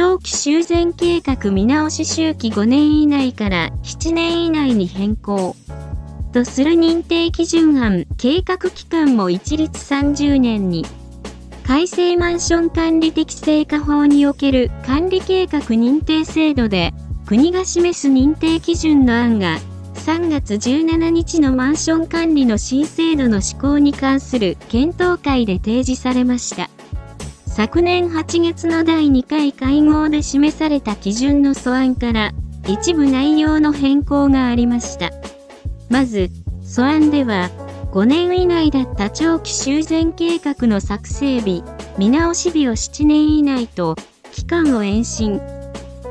長期修繕計画見直し周期5年以内から7年以内に変更。とする認定基準案、計画期間も一律30年に。改正マンション管理適正化法における管理計画認定制度で、国が示す認定基準の案が、3月17日のマンション管理の新制度の施行に関する検討会で提示されました。昨年8月の第2回会合で示された基準の素案から、一部内容の変更がありました。まず、素案では、5年以内だった長期修繕計画の作成日、見直し日を7年以内と、期間を延伸。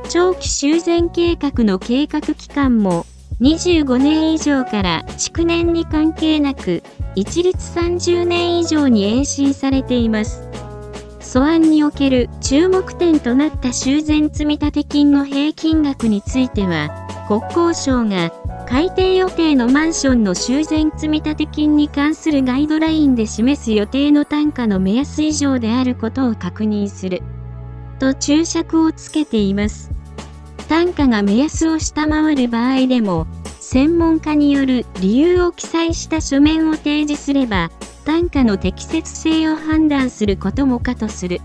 長期修繕計画の計画期間も、25年以上から築年に関係なく、一律30年以上に延伸されています。素案における注目点となった修繕積立金の平均額については、国交省が改定予定のマンションの修繕積立金に関するガイドラインで示す予定の単価の目安以上であることを確認する。と注釈をつけています。単価が目安を下回る場合でも、専門家による理由を記載した書面を提示すれば、単価の適切性を判断することもかとする。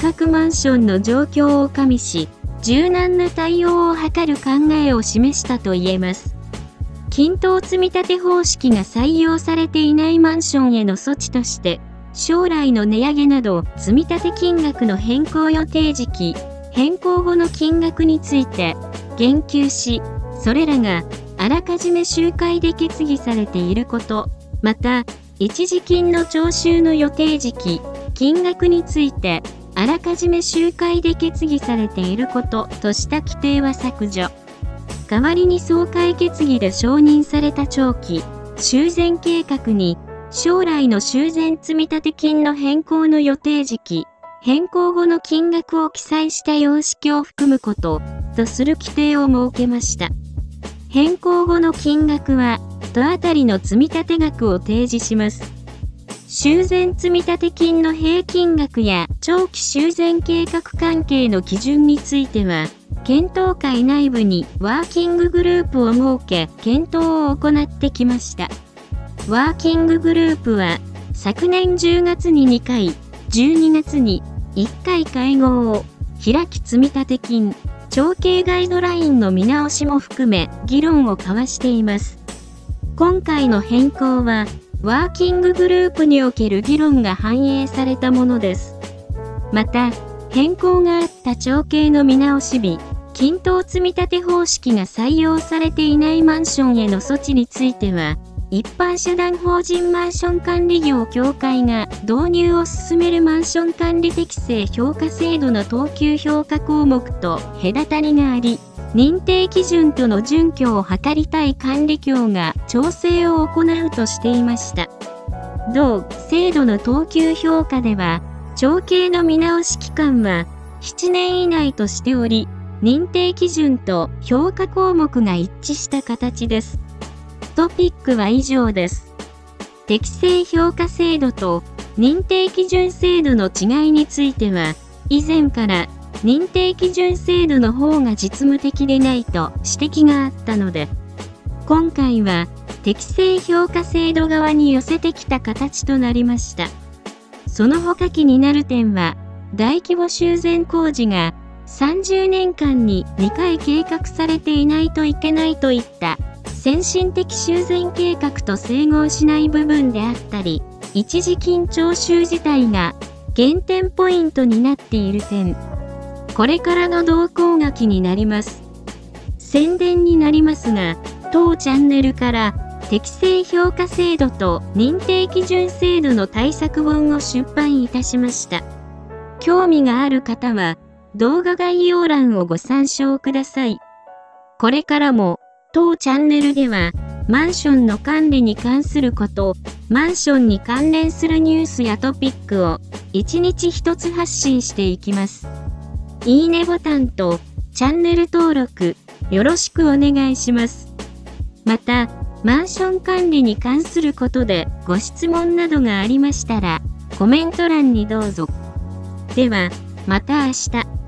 各マンションの状況を加味し、柔軟な対応を図る考えを示したと言えます。均等積立方式が採用されていないマンションへの措置として、将来の値上げなど積立金額の変更予定時期、変更後の金額について言及し、それらがあらかじめ集会で決議されていること、また、一時金の徴収の予定時期、金額について、あらかじめ集会で決議されていることとした規定は削除。代わりに総会決議で承認された長期、修繕計画に、将来の修繕積立金の変更の予定時期、変更後の金額を記載した様式を含むこと、とする規定を設けました。変更後の金額は、とあたりの積立額を提示します。修繕積立金の平均額や長期修繕計画関係の基準については、検討会内部にワーキンググループを設け、検討を行ってきました。ワーキンググループは、昨年10月に2回、12月に1回会合を開き積立金、長期ガイドラインの見直しも含め議論を交わしています。今回の変更は、ワーキンググループにおける議論が反映されたものです。また、変更があった長径の見直し日、均等積立方式が採用されていないマンションへの措置については、一般社団法人マンション管理業協会が導入を進めるマンション管理適正評価制度の等級評価項目と隔たりがあり、認定基準との準拠を図りたい管理協が調整を行うとしていました。同制度の等級評価では、長径の見直し期間は7年以内としており、認定基準と評価項目が一致した形です。トピックは以上です。適正評価制度と認定基準制度の違いについては、以前から認定基準制度の方が実務的でないと指摘があったので、今回は適正評価制度側に寄せてきた形となりました。その他気になる点は、大規模修繕工事が30年間に2回計画されていないといけないといった先進的修繕計画と整合しない部分であったり、一時金徴収自体が減点ポイントになっている点、これからの動向が気になります。宣伝になりますが、当チャンネルから適正評価制度と認定基準制度の対策本を出版いたしました。興味がある方は、動画概要欄をご参照ください。これからも、当チャンネルでは、マンションの管理に関すること、マンションに関連するニュースやトピックを、1日1つ発信していきます。いいねボタンと、チャンネル登録、よろしくお願いします。また、マンション管理に関することでご質問などがありましたら、コメント欄にどうぞ。では、また明日。